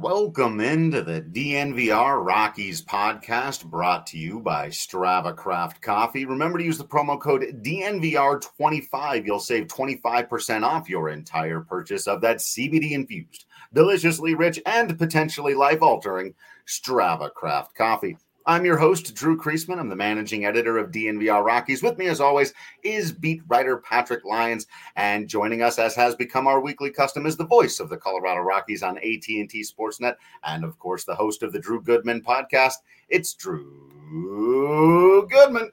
Welcome into the DNVR Rockies podcast brought to you by Strava Craft Coffee. Remember to use the promo code DNVR25. You'll save 25% off your entire purchase of that CBD infused, deliciously rich, and potentially life altering Strava Craft Coffee. I'm your host, Drew Creasman. I'm the managing editor of DNVR Rockies. With me, as always, is beat writer Patrick Lyons, and joining us, as has become our weekly custom, is the voice of the Colorado Rockies on AT&T Sportsnet, and of course, the host of the Drew Goodman podcast. It's Drew Goodman.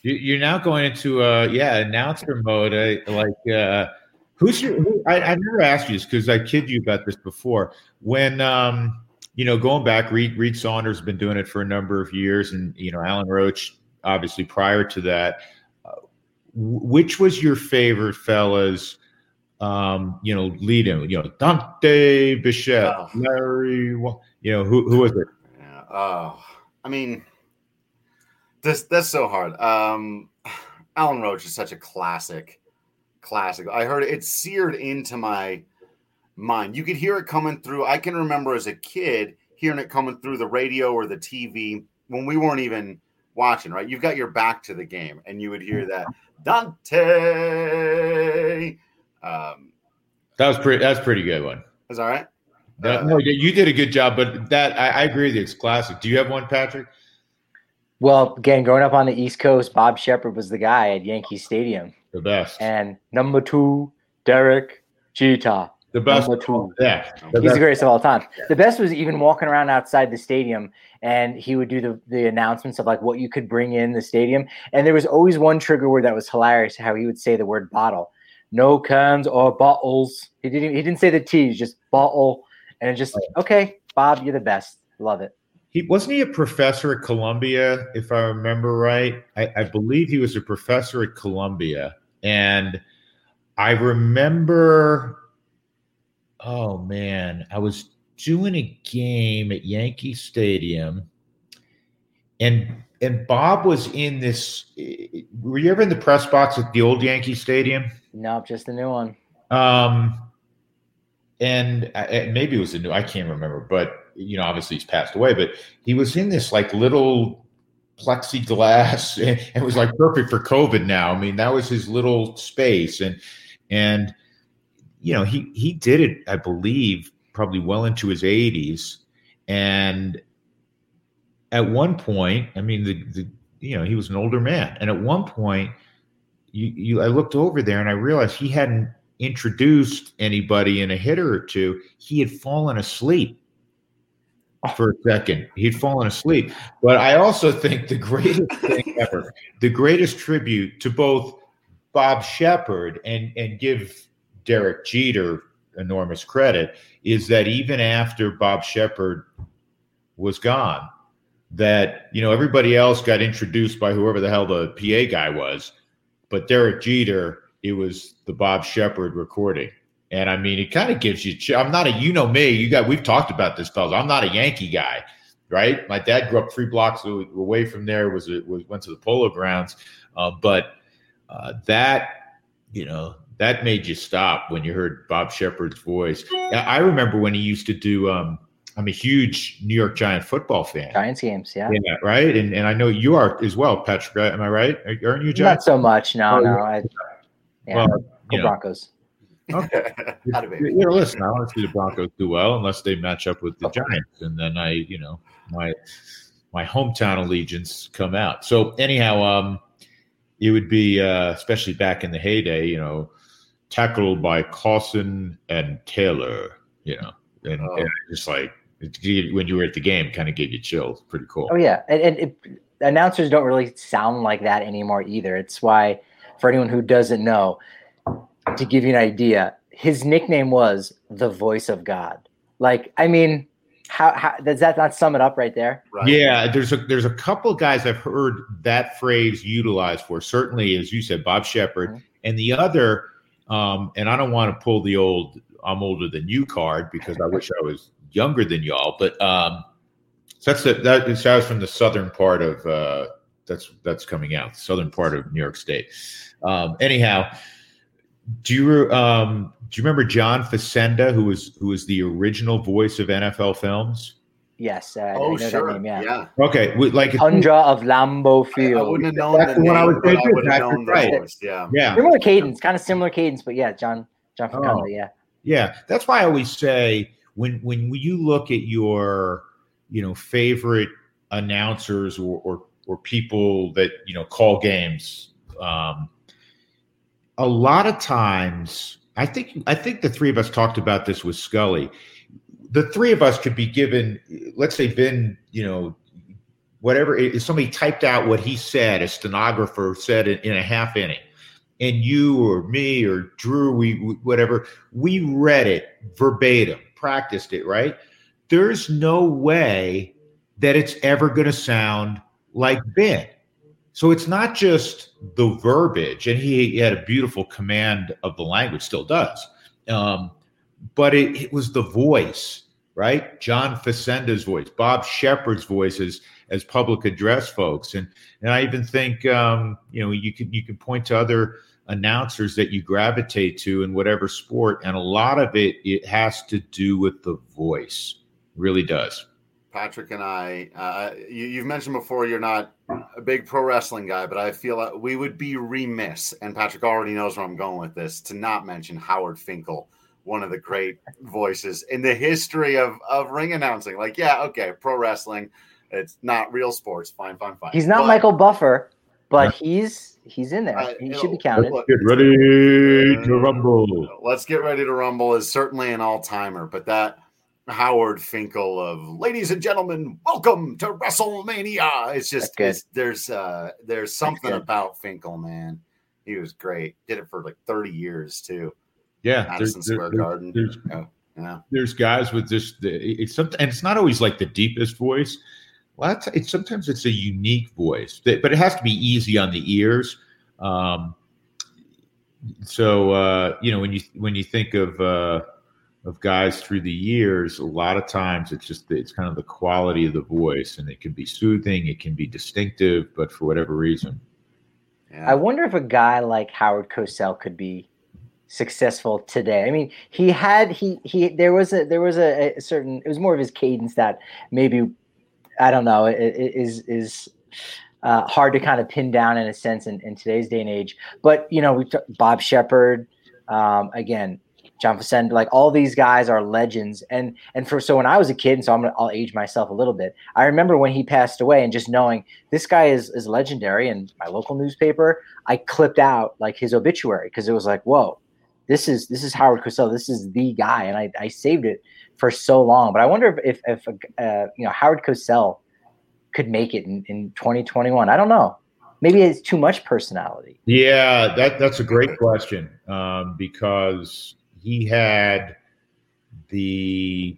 You're now going into uh yeah announcer mode. I, like uh who's your? Who, I, I never asked you this because I kid you about this before. When um you know, going back, Reed, Reed Saunders has been doing it for a number of years, and you know, Alan Roach, obviously prior to that. Uh, which was your favorite, fellas? Um, you know, leading, you know, Dante Bichette, oh. Larry, you know, who who was it? Yeah. Oh, I mean, this that's so hard. Um, Alan Roach is such a classic, classic. I heard it, it seared into my mind. You could hear it coming through. I can remember as a kid hearing it coming through the radio or the TV when we weren't even watching, right? You've got your back to the game and you would hear that Dante. Um, that was pretty, that's pretty good one. That's all right. uh, no, you did a good job, but that I, I agree with you. It's classic. Do you have one, Patrick? Well, again, growing up on the East Coast, Bob Sheppard was the guy at Yankee Stadium. The best. And number two, Derek Jeter. The best. Yeah. The He's best. the greatest of all time. The best was even walking around outside the stadium and he would do the, the announcements of like what you could bring in the stadium. And there was always one trigger word that was hilarious how he would say the word bottle. No cans or bottles. He didn't he didn't say the T's, just bottle. And it just okay, Bob, you're the best. Love it. He wasn't he a professor at Columbia, if I remember right. I, I believe he was a professor at Columbia. And I remember oh man, I was doing a game at Yankee Stadium, and and Bob was in this. Eh, were you ever in the press box at the old Yankee Stadium? Nope, just the new one. Um, and, and maybe it was a new. I can't remember, but you know, obviously he's passed away. But he was in this like little plexiglass, and it was like perfect for COVID. Now, I mean, that was his little space, and and you know, he he did it, I believe, probably well into his 80s, and at one point, I mean, the, the you know he was an older man, and at one point, you, you I looked over there and I realized he hadn't introduced anybody in a hitter or two. He had fallen asleep for a second. He'd fallen asleep. But I also think the greatest thing ever, the greatest tribute to both Bob Sheppard and and give Derek Jeter enormous credit is that even after Bob Sheppard was gone, that you know everybody else got introduced by whoever the hell the PA guy was, but Derek Jeter, it was the Bob Sheppard recording. And I mean, it kind of gives you. I'm not a, you know me. You got. We've talked about this, fellas. I'm not a Yankee guy, right? My dad grew up three blocks away from there. Was was went to the Polo Grounds, uh, but uh, that you know that made you stop when you heard Bob Sheppard's voice. I remember when he used to do. Um, I'm a huge New York Giant football fan. Giants games, yeah. Yeah, right. And and I know you are as well, Patrick. Am I right? Aren't you Giants? Not so much. No, oh, no. I, yeah. Well, Go Broncos. Okay. you know, listen, I want to see the Broncos do well unless they match up with the Giants, and then I, you know, my my hometown allegiance come out. So anyhow, um, it would be uh, especially back in the heyday, you know, tackled by Carson and Taylor, you know, and, oh. and just like when you were at the game, kind of gave you chills. Pretty cool. Oh yeah, and, and it, announcers don't really sound like that anymore either. It's why, for anyone who doesn't know, to give you an idea, his nickname was the voice of God. Like, I mean, how, how does that not sum it up right there? Right. Yeah, there's a there's a couple guys I've heard that phrase utilized for. Certainly, as you said, Bob Sheppard, mm-hmm. and the other um, and I don't want to pull the old I'm older than you card because I wish I was younger than y'all. But um, so that's the, that is that from the southern part of uh, that's that's coming out, the southern part of New York State. Um, anyhow, Do you um, do you remember John Facenda, who was who was the original voice of NFL films? Yes, uh, oh, sure. Name, yeah. yeah. Okay, like Tundra of Lambeau Field. I, I wouldn't have known That's the name, I would but I would have known right. the voice. Yeah, yeah. Similar cadence, kind of similar cadence, but yeah, John John Facenda, oh. yeah. Yeah, that's why I always say when when you look at your you know favorite announcers or or, or people that you know call games, um, a lot of times I think I think the three of us talked about this with Scully. The three of us could be given, let's say, Vin, you know, whatever. If somebody typed out what he said, a stenographer said in, in a half inning and you or me or Drew, we whatever, we read it verbatim, practiced it, right? There's no way that it's ever going to sound like Vin. So it's not just the verbiage, and he, he, had a beautiful command of the language, still does. Um, but it, it, was the voice, right? John Facenda's voice, Bob Sheppard's voices as public address folks, and and I even think um, you know you can you can point to other announcers that you gravitate to in whatever sport and a lot of it it has to do with the voice. Really does. Patrick and i uh, you, have mentioned before you're not a big pro wrestling guy but i feel like we would be remiss and patrick already knows where i'm going with this to not mention howard finkel one of the great voices in the history of, of ring announcing like yeah okay pro wrestling it's not real sports fine fine fine he's not but, michael buffer but he's he's in there. Uh, he should be counted. Let's get ready to rumble. Let's get ready to rumble is certainly an all timer, but that Howard Finkel of ladies and gentlemen, welcome to WrestleMania. It's just it's, there's uh there's something about Finkel, man. He was great. Did it for like 30 years too. Yeah, Madison there's, Square there's, Garden. There's, oh, yeah. there's guys with this. It's something, and it's not always like the deepest voice well, that's, it's, sometimes it's a unique voice, but it has to be easy on the ears. Um, so uh, you know when you when you think of uh, of guys through the years, a lot of times it's just it's kind of the quality of the voice, and it can be soothing, it can be distinctive, but for whatever reason. Yeah. I wonder if a guy like Howard Cosell could be successful today. I mean, he had he he there was a there was a, a certain it was more of his cadence that maybe I don't know, is is uh, hard to kind of pin down in a sense in, in today's day and age. But you know, we Bob Sheppard, um, again, John Facenda, like all these guys are legends. And and for so when I was a kid, and so I'm gonna I'll age myself a little bit. I remember when he passed away, and just knowing this guy is is legendary. And my local newspaper, I clipped out like his obituary because it was like, whoa, this is this is Howard Cosell, this is the guy, and I I saved it for so long. But I wonder if if, if uh, you know Howard Cosell could make it in, in 2021. I don't know. Maybe it's too much personality. Yeah, that that's a great question um, because he had the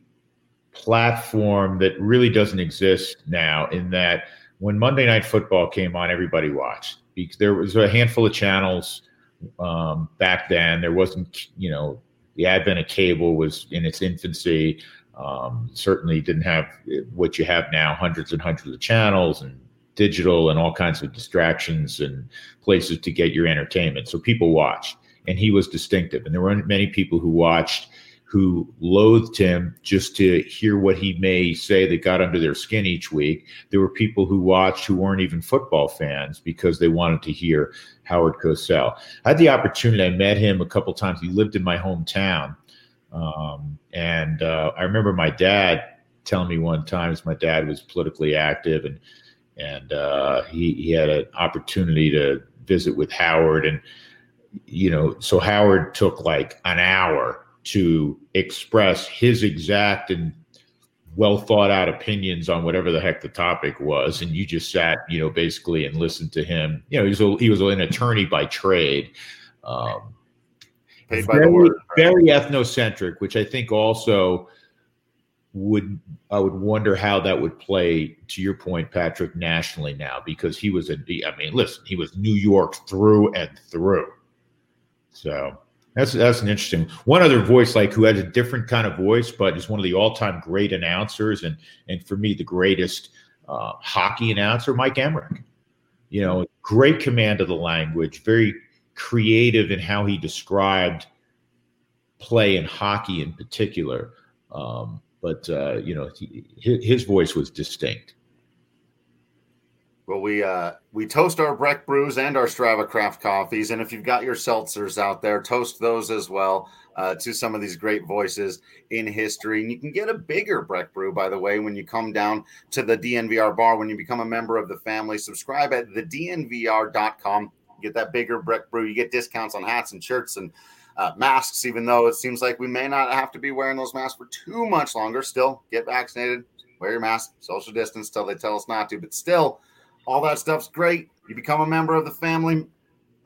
platform that really doesn't exist now. In that, when Monday Night Football came on, everybody watched there was a handful of channels um, back then. There wasn't, you know, the advent of cable was in its infancy. Um, certainly didn't have what you have now hundreds and hundreds of channels and digital and all kinds of distractions and places to get your entertainment. So people watched, and he was distinctive. And there weren't many people who watched who loathed him just to hear what he may say that got under their skin each week. There were people who watched who weren't even football fans because they wanted to hear Howard Cosell. I had the opportunity, I met him a couple times. He lived in my hometown. Um, and uh, I remember my dad telling me one time, my dad was politically active and and uh, he, he had an opportunity to visit with Howard. And, you know, so Howard took like an hour to express his exact and well thought out opinions on whatever the heck the topic was. And you just sat you know basically and listened to him. You know he was a, he was an attorney by trade. Um, very, word, right? very ethnocentric which i think also would i would wonder how that would play to your point patrick nationally now because he was a i mean listen he was new york through and through. So that's that's an interesting one other voice like who had a different kind of voice, but is one of the all time great announcers and and for me the greatest uh, hockey announcer, Mike Emrick. You know, great command of the language, very creative in how he described play in hockey in particular. Um, but uh, you know, he, his voice was distinct. Well, we uh, we toast our Breck brews and our Strava craft coffees, and if you've got your seltzers out there, toast those as well uh, to some of these great voices in history. And you can get a bigger Breck brew, by the way, when you come down to the DNVR bar when you become a member of the family. Subscribe at thednvr.com. Get that bigger Breck brew. You get discounts on hats and shirts and uh, masks, even though it seems like we may not have to be wearing those masks for too much longer. Still, get vaccinated, wear your mask, social distance till they tell us not to. But still, all that stuff's great. You become a member of the family.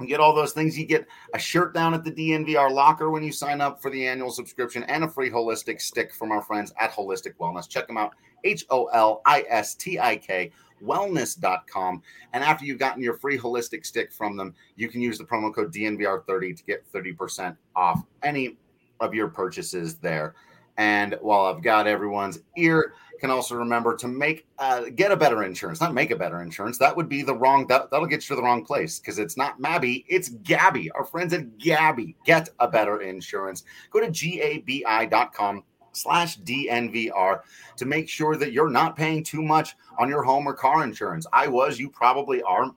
You get all those things. You get a shirt down at the DNVR locker when you sign up for the annual subscription and a free holistic stick from our friends at Holistik Wellness. Check them out. H O L I S T I K wellness.com. And after you've gotten your free holistic stick from them, you can use the promo code DNVR30 to get 30% off any of your purchases there. And while I've got everyone's ear, can also remember to make uh, get a better insurance, not make a better insurance. That would be the wrong. That, that'll get you to the wrong place because it's not Mabby, it's Gabi. Our friends at Gabi Get a better insurance. Go to gabi.com slash DNVR to make sure that you're not paying too much on your home or car insurance. I was, you probably are.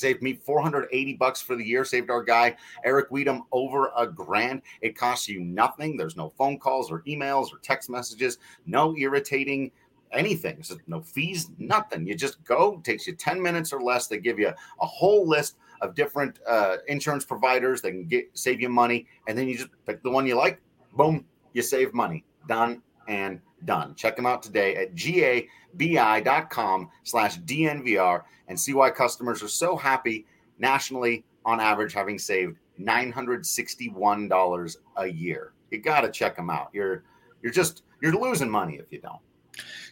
Saved me 480 bucks for the year. Saved our guy Eric Weedham over a grand. It costs you nothing. There's no phone calls or emails or text messages. No irritating anything. So no fees, nothing. You just go. Takes you 10 minutes or less. They give you a whole list of different uh, insurance providers that can get save you money, and then you just pick the one you like. Boom, you save money. Done and done. Check them out today at gabi.com slash DNVR and see why customers are so happy nationally on average having saved $961 a year. You got to check them out. You're you're just you're losing money if you don't.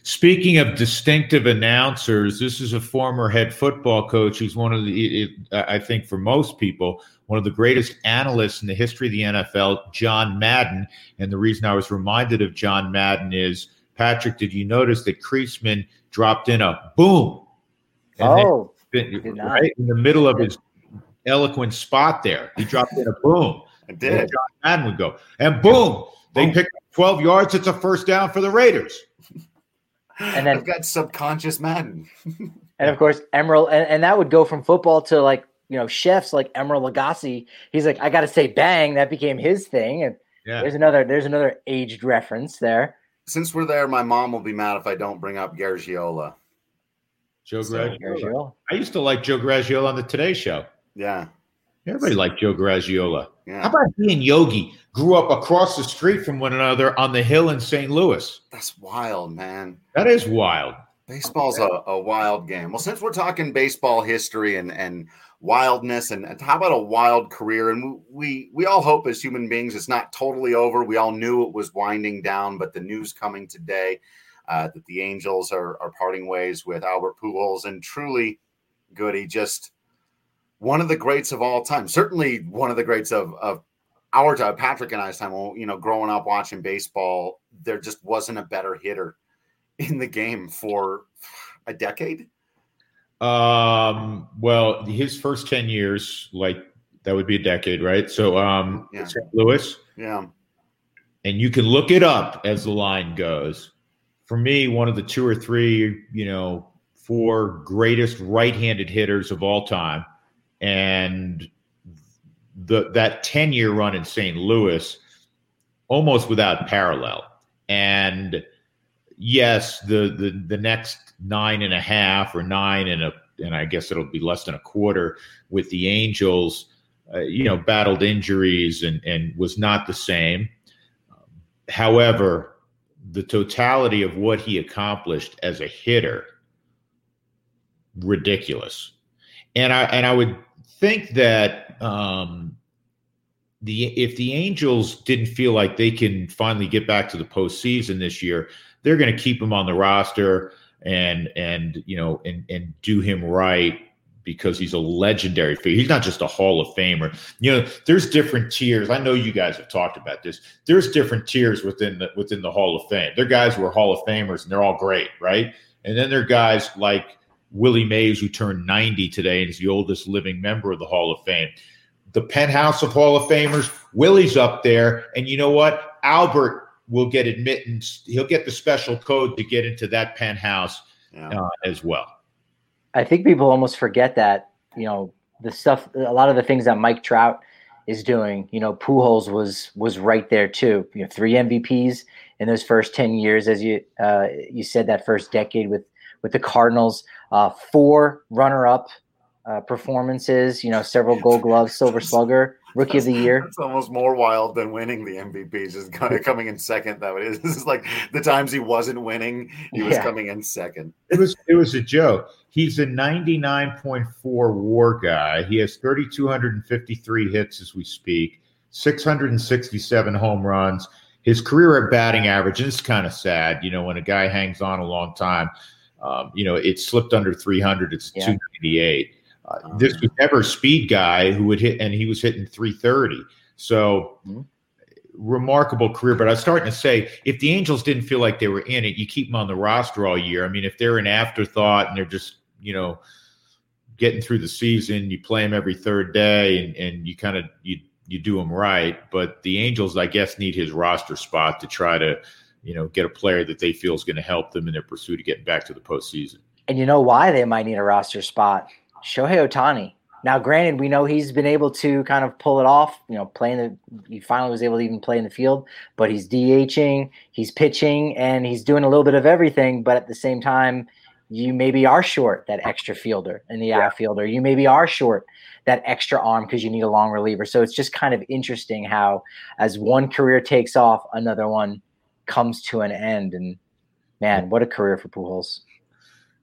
Speaking of distinctive announcers, this is a former head football coach. He's one of the, I think, for most people, one of the greatest analysts in the history of the NFL, John Madden. And the reason I was reminded of John Madden is, Patrick, did you notice that Creasman dropped in a boom? oh, then, right in the middle of his eloquent spot there. He dropped in a boom. I did. John Madden would go, and boom, they pick up 12 yards. It's a first down for the Raiders. And then I've got subconscious Madden. and of course, Emeril, and, and that would go from football to like you know chefs like Emeril Lagasse. He's like, I got to say, bang! That became his thing. And yeah. there's another there's another aged reference there. Since we're there, my mom will be mad if I don't bring up Garagiola. Joe so, Garagiola. I used to like Joe Garagiola on the Today Show. Yeah. Everybody liked Joe Garagiola. Yeah. How about he and Yogi grew up across the street from one another on the hill in St. Louis? That's wild, man. That is wild. Baseball's a, a wild game. Well, since we're talking baseball history and and wildness and, and how about a wild career and we we all hope as human beings it's not totally over we all knew it was winding down but the news coming today uh, that the angels are, are parting ways with albert pujols and truly goody just one of the greats of all time certainly one of the greats of, of our time patrick and i's time you know growing up watching baseball there just wasn't a better hitter in the game for a decade um, well, his first 10 years, like that would be a decade, right? So, um, yeah. St. Louis. Yeah. And you can look it up as the line goes. For me, one of the two or three, you know, four greatest right-handed hitters of all time, and the that 10 year run in St. Louis, almost without parallel. And yes, the the the next nine and a half or nine and a and I guess it'll be less than a quarter with the Angels. Uh, you know, battled injuries and and was not the same. however, the totality of what he accomplished as a hitter, ridiculous. And I and I would think that um, the if the Angels didn't feel like they can finally get back to the postseason this year, they're going to keep him on the roster and and you know and and do him right because he's a legendary figure. He's not just a Hall of Famer. You know, there's different tiers. I know you guys have talked about this. There's different tiers within the within the Hall of Fame. There are guys who are Hall of Famers and they're all great, right? And then there are guys like Willie Mays who turned 90 today and is the oldest living member of the Hall of Fame. the penthouse of Hall of Famers. Willie's up there, and you know what? Albert will get admittance. He'll get the special code to get into that penthouse yeah. uh, as well. I think people almost forget that you know the stuff. A lot of the things that Mike Trout is doing. You know, Pujols was was right there too. You know, three MVPs in those first ten years, as you uh, you said that first decade with with the Cardinals. Uh, four runner up uh, performances. You know, several Gold Gloves, Silver Slugger, Rookie of the Year. It's almost more wild than winning the MVP. Just coming in second. That is. This is like the times he wasn't winning, he was yeah. coming in second. It was it was a joke. He's a 99.4 WAR guy. He has 3,253 hits as we speak, 667 home runs. His career at batting average, is kind of sad, you know, when a guy hangs on a long time. Um, you know, it slipped under 300. It's yeah. 298. Uh, oh, this was never a speed guy who would hit, and he was hitting 330. So mm-hmm. remarkable career. But I was starting to say, if the Angels didn't feel like they were in it, you keep them on the roster all year. I mean, if they're an afterthought and they're just, you know, getting through the season, you play them every third day, and, and you kind of you you do them right. But the Angels, I guess, need his roster spot to try to, you know, get a player that they feel is going to help them in their pursuit of getting back to the postseason. And you know why they might need a roster spot? Shohei Ohtani. Now, granted, we know he's been able to kind of pull it off. You know, playing the he finally was able to even play in the field, but he's DHing, he's pitching, and he's doing a little bit of everything. But at the same time, you maybe are short that extra fielder in the yeah. outfielder. You maybe are short that extra arm because you need a long reliever. So it's just kind of interesting how, as one career takes off, another one comes to an end. And man, what a career for Pujols.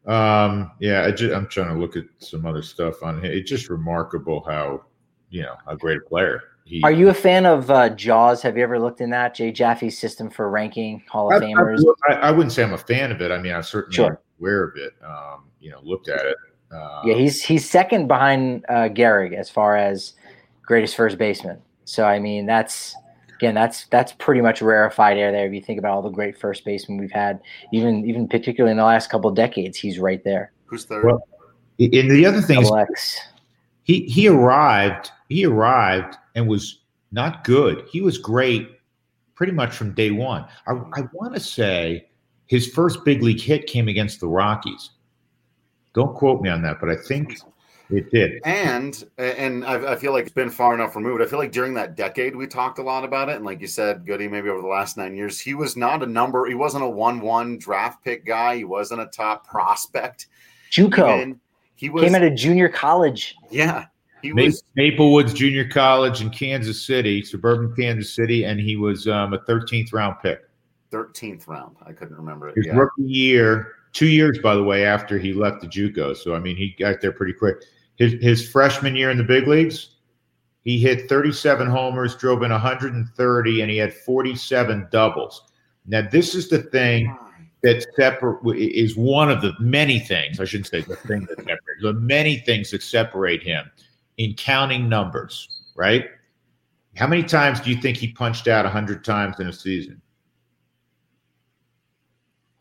Um, yeah, I just, I'm trying to look at some other stuff on him. It's just remarkable how, you know, a great player. He, Are you a fan of uh, Jaws? Have you ever looked in that Jay Jaffe's system for ranking Hall of I, Famers? I, I, wouldn't say I'm a fan of it. I mean, I'm certainly sure. aware of it. Um, you know, looked at it. Uh, yeah, he's he's second behind uh, Gehrig as far as greatest first baseman. So I mean, that's again, that's that's pretty much rarefied air there. If you think about all the great first basemen we've had, even even particularly in the last couple of decades, he's right there. Who's third? Well, and the other thing Double is, X. he he arrived he arrived and was not good. He was great pretty much from day one. I, I want to say his first big league hit came against the Rockies. Don't quote me on that, but I think it did. And and I, I, feel like it's been far enough removed. I feel like during that decade we talked a lot about it. And like you said, Goody, maybe over the last nine years, he was not a number, he wasn't a one-one draft pick guy. He wasn't a top prospect. Juco. Even, he was, came out of junior college. Yeah. He was Maplewoods Junior College in Kansas City, suburban Kansas City, and he was um, a 13th round pick. 13th round. I couldn't remember it. His yeah. rookie year, two years, by the way, after he left the JUCO. So I mean, he got there pretty quick. His, his freshman year in the big leagues, he hit 37 homers, drove in 130, and he had 47 doubles. Now, this is the thing that separate is one of the many things. I shouldn't say the thing that separates, the many things that separate him in counting numbers. Right? How many times do you think he punched out 100 times in a season?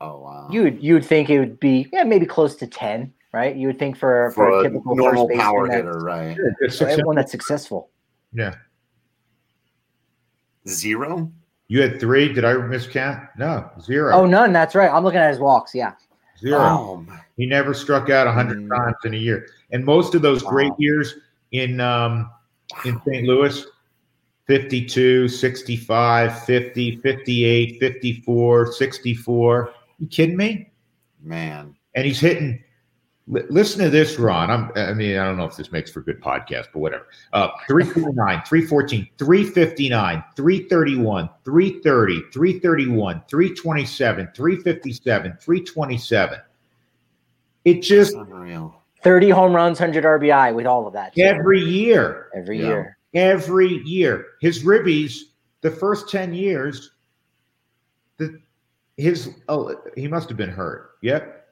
Oh wow! You would you would think it would be yeah maybe close to 10 right? You would think for, for, for a, typical normal power hitter, right? Yeah, one that's successful. Yeah. Zero. You had three. Did I miscount? No, zero. Oh, none. That's right. I'm looking at his walks. Yeah. Zero. Oh, he never struck out 100 mm. times in a year. And most of those wow. great years in um, in St. Louis, 52, 65, 50, 58, 54, 64. You kidding me? Man. And he's hitting listen to this, Ron. I'm, I mean, I don't know if this makes for good podcast, but whatever. Uh, 349, 314, 359, 331, 330, 331, 327, 357, 327. It just unreal. 30 home runs, 100 RBI with all of that. Every year. Every yeah. year. Every year. His ribbies, the first 10 years, the his oh, he must have been hurt. Yep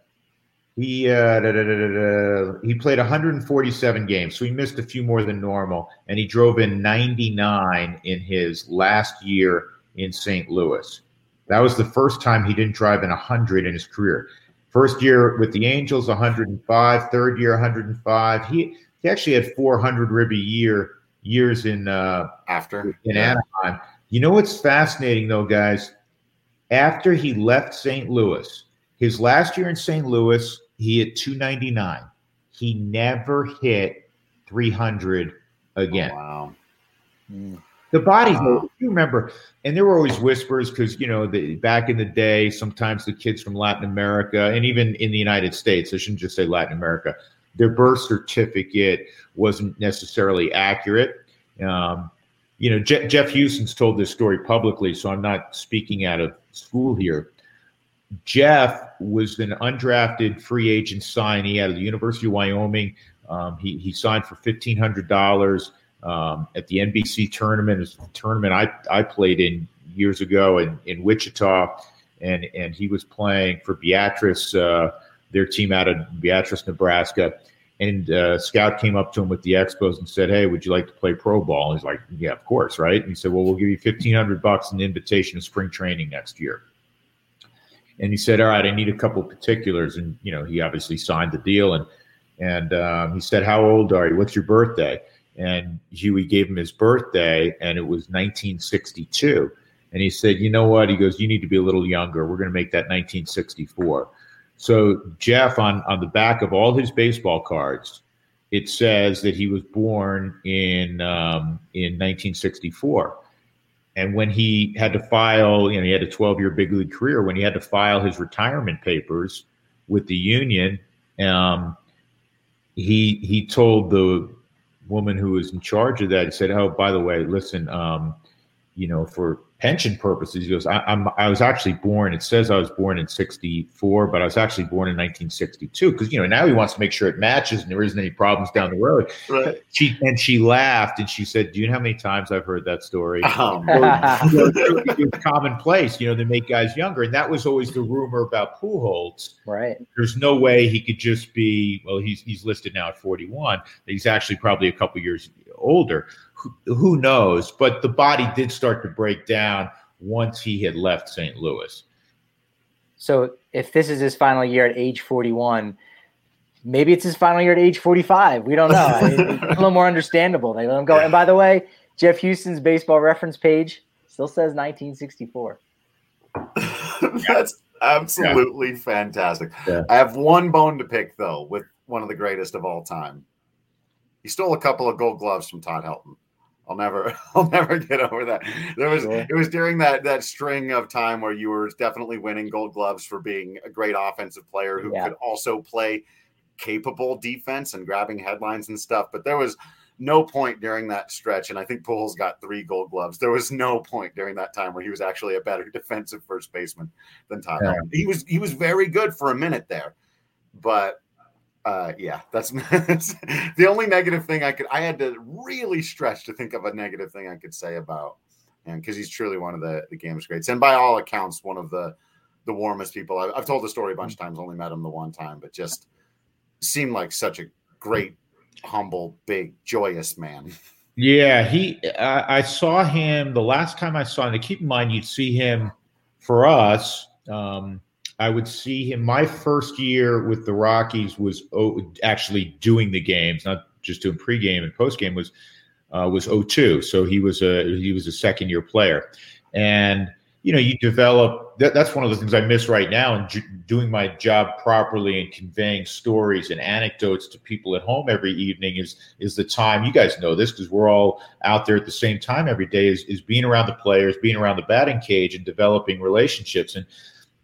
he uh, da, da, da, he played 147 games, so he missed a few more than normal, and he drove in 99 in his last year in St. Louis. That was the first time he didn't drive in 100 in his career. First year with the Angels, 105. Third year, 105. He he actually had 400 rib a year years in uh, after in yeah. Anaheim. You know what's fascinating though, guys? After he left St. Louis, his last year in St. Louis, he hit 299. He never hit 300 again. Oh, wow. Mm. The body, wow. you remember, and there were always whispers because you know the back in the day, sometimes the kids from Latin America and even in the United States, I shouldn't just say Latin America, their birth certificate wasn't necessarily accurate. Um, you know, Je- Jeff Huson's told this story publicly, so I'm not speaking out of school here. Jeff was an undrafted free agent signee out of the University of Wyoming. Um, he, he signed for fifteen hundred dollars um, at the NBC tournament. It's a tournament I, I played in years ago in, in Wichita, and and he was playing for Beatrice, uh, their team out of Beatrice, Nebraska. And uh, scout came up to him with the Expos and said, "Hey, would you like to play pro ball?" And he's like, "Yeah, of course, right?" And he said, "Well, we'll give you fifteen hundred bucks an invitation to spring training next year." And he said, "All right, I need a couple particulars." And you know, he obviously signed the deal. And and um, he said, "How old are you? What's your birthday?" And Huey gave him his birthday, and it was 1962. And he said, "You know what?" He goes, "You need to be a little younger. We're going to make that 1964." So Jeff, on on the back of all his baseball cards, it says that he was born in um, in 1964. And when he had to file, you know, he had a 12 year big league career. When he had to file his retirement papers with the union, um, he he told the woman who was in charge of that, he said, "Oh, by the way, listen, um, you know, for pension purposes. He goes, I, am I was actually born. It says I was born in '64, but I was actually born in 1962 because you know now he wants to make sure it matches and there isn't any problems down the road. Right. She and she laughed and she said, "Do you know how many times I've heard that story? Um, it's commonplace. You know, they make guys younger, and that was always the rumor about Pujols. Right. There's no way he could just be. Well, he's he's listed now at 41. He's actually probably a couple years older who, knows? But the body did start to break down once he had left St. Louis. So if this is his final year at age 41, maybe it's his final year at age 45. We don't know. I mean, a little more understandable. They let him go. And by the way, Jeff Huson's baseball reference page still says 1964. That's absolutely yeah. fantastic. Yeah. I have one bone to pick though with one of the greatest of all time. He stole a couple of gold gloves from Todd Helton. I'll never I'll never get over that. There was sure. it was during that that string of time where you were definitely winning gold gloves for being a great offensive player who yeah. could also play capable defense and grabbing headlines and stuff. But there was no point during that stretch, and I think Pujols got three gold gloves. There was no point during that time where he was actually a better defensive first baseman than Todd. Yeah. He was he was very good for a minute there, but uh, yeah, that's, the only negative thing I could. I had to really stretch to think of a negative thing I could say about him because he's truly one of the the game's greats, and by all accounts, one of the the warmest people. I've, I've told the story a bunch of times. Only met him the one time, but just seemed like such a great, humble, big, joyous man. Yeah, he. I, I saw him the last time I saw him. To keep in mind, you'd see him for us. Um, I would see him. My first year with the Rockies was oh, actually doing the games, not just doing pregame and postgame. Was uh, was 02. So he was a he was a second year player, and you know you develop. That, that's one of the things I miss right now, and doing my job properly and conveying stories and anecdotes to people at home every evening is is the time. You guys know this because we're all out there at the same time every day. Is is being around the players, being around the batting cage, and developing relationships and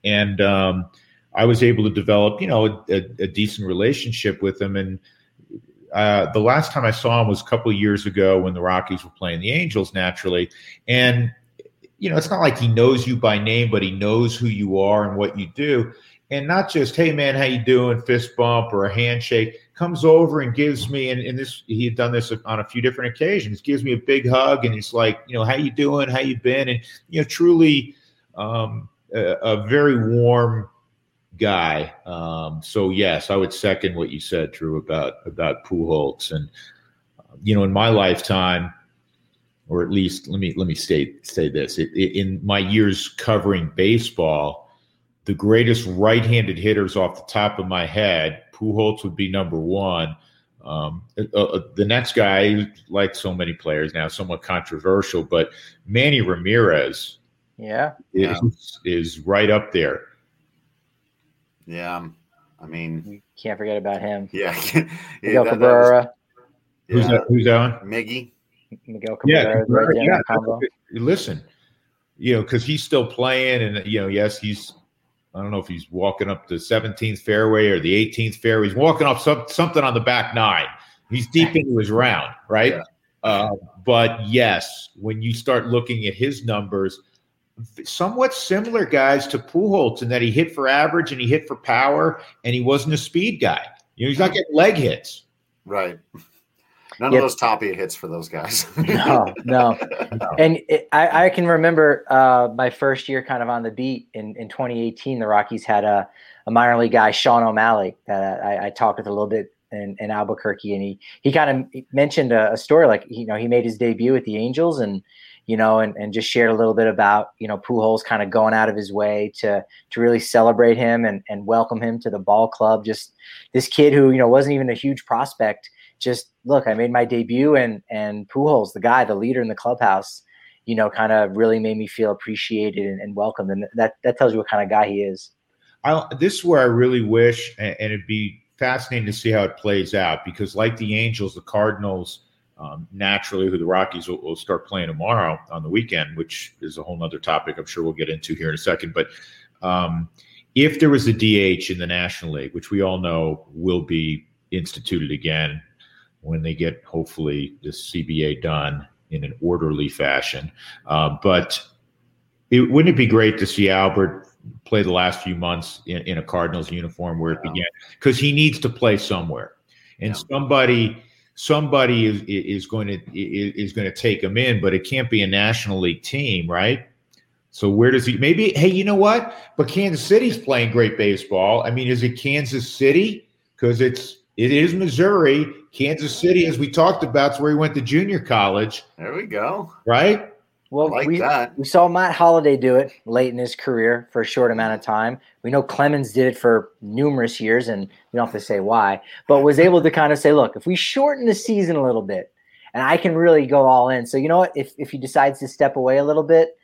and um, I was able to develop, you know, a, a decent relationship with him. And uh, the last time I saw him was a couple of years ago when the Rockies were playing the Angels, naturally. And you know, it's not like he knows you by name, but he knows who you are and what you do. And not just, hey man, how you doing? Fist bump or a handshake. Comes over and gives me, and, and this he had done this on a few different occasions. Gives me a big hug, and he's like, you know, how you doing? How you been? And you know, truly, um, a, very warm guy. Um, so yes, I would second what you said, Drew, about about Pujols. And you know, in my lifetime, or at least let me let me say say this: it, it, in my years covering baseball, the greatest right-handed hitters off the top of my head, Pujols would be number one. Um, uh, uh, the next guy, like so many players now, somewhat controversial, but Manny Ramirez, yeah, is, yeah. is right up there. Yeah, I mean, you can't forget about him. Yeah, Miguel yeah, Cabrera. Who's that? Who's that on? Miggy. Miguel Cabrera. Yeah, right yeah. Listen, you know, because he's still playing, and you know, yes, he's. I don't know if he's walking up the 17th fairway or the 18th fairway. He's walking up some, something on the back nine. He's deep into his round, right? Yeah. Uh, but yes, when you start looking at his numbers, somewhat similar guys to Pujols in that he hit for average and he hit for power, and he wasn't a speed guy. You know, he's not getting leg hits. Right. None yep. of those Tapia hits for those guys. no, no, And it, I, I, can remember uh, my first year kind of on the beat in, in 2018. The Rockies had a, a minor league guy, Shawn O'Malley, that I, I talked with a little bit in, in, Albuquerque, and he he kind of mentioned a, a, story like you know he made his debut with the Angels, and you know, and, and just shared a little bit about, you know, Pujols kind of going out of his way to to really celebrate him and, and welcome him to the ball club. Just this kid who, you know, wasn't even a huge prospect. Just look, I made my debut and and Pujols, the guy, the leader in the clubhouse, you know, kind of really made me feel appreciated and, and welcomed. And that that tells you what kind of guy he is. I, this is where I really wish, and, and it'd be fascinating to see how it plays out because, like the Angels, the Cardinals um, naturally who the Rockies will, will, start playing tomorrow on the weekend, which is a whole other topic I'm sure we'll get into here in a second. But um, if there was a DH in the National League, which we all know will be instituted again when they get hopefully the CBA done in an orderly fashion, uh, but it, wouldn't it be great to see Albert play the last few months in, in a Cardinals uniform where it began? Because he needs to play somewhere, and yeah. somebody somebody is is going to is going to take him in, but it can't be a National League team, right? So where does he? Maybe hey, you know what? But Kansas City's playing great baseball. I mean, is it Kansas City? Because it's it is Missouri. Kansas City, as we talked about, is where he went to junior college. There we go. Right. Well, like we, that. we saw Matt Holliday do it late in his career for a short amount of time. We know Clemens did it for numerous years, and we don't have to say why, but was able to kind of say, look, if we shorten the season a little bit, and I can really go all in. So you know what? If if he decides to step away a little bit,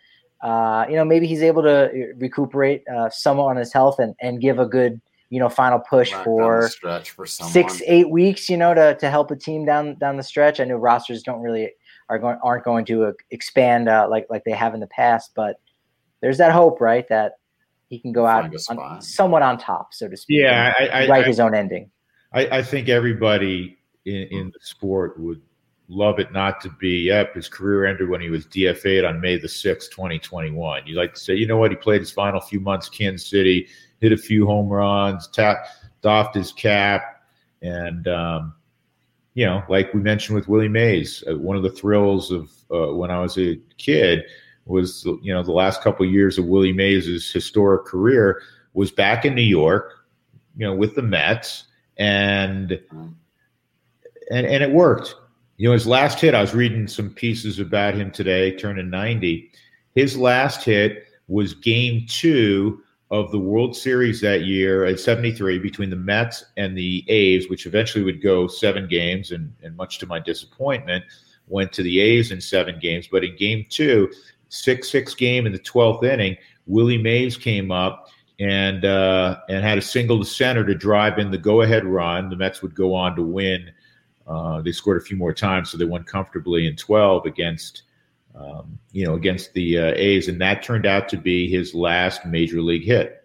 uh, you know, maybe he's able to recuperate uh, somewhat on his health and and give a good you know final push for stretch for six eight weeks. You know, to to help a team down down the stretch. I know rosters don't really are going aren't going to uh, expand uh, like like they have in the past. But there's that hope, right? That he can go out on, somewhat on top, so to speak. Yeah, I, I, write I, his own ending. I, think everybody in, in the sport would love it not to be. Yep, his career ended when he was DFA'd on May the sixth, twenty twenty one. You like to say, you know what? He played his final few months Kansas City, hit a few home runs, tapped, doffed his cap, and um, you know, like we mentioned with Willie Mays, uh, one of the thrills of uh, when I was a kid was, you know, the last couple of years of Willie Mays' historic career was back in New York, you know, with the Mets, and and and it worked. You know, his last hit, I was reading some pieces about him today, turning 90. His last hit was game two of the World Series that year at 73 between the Mets and the A's, which eventually would go seven games, and, and much to my disappointment, went to the A's in seven games. But in game two, 6 6 game in the 12th inning, Willie Mays came up and uh, and had a single to center to drive in the go ahead run. The Mets would go on to win. Uh, they scored a few more times, so they won comfortably in 12 against um, you know, against the uh, A's, and that turned out to be his last major league hit.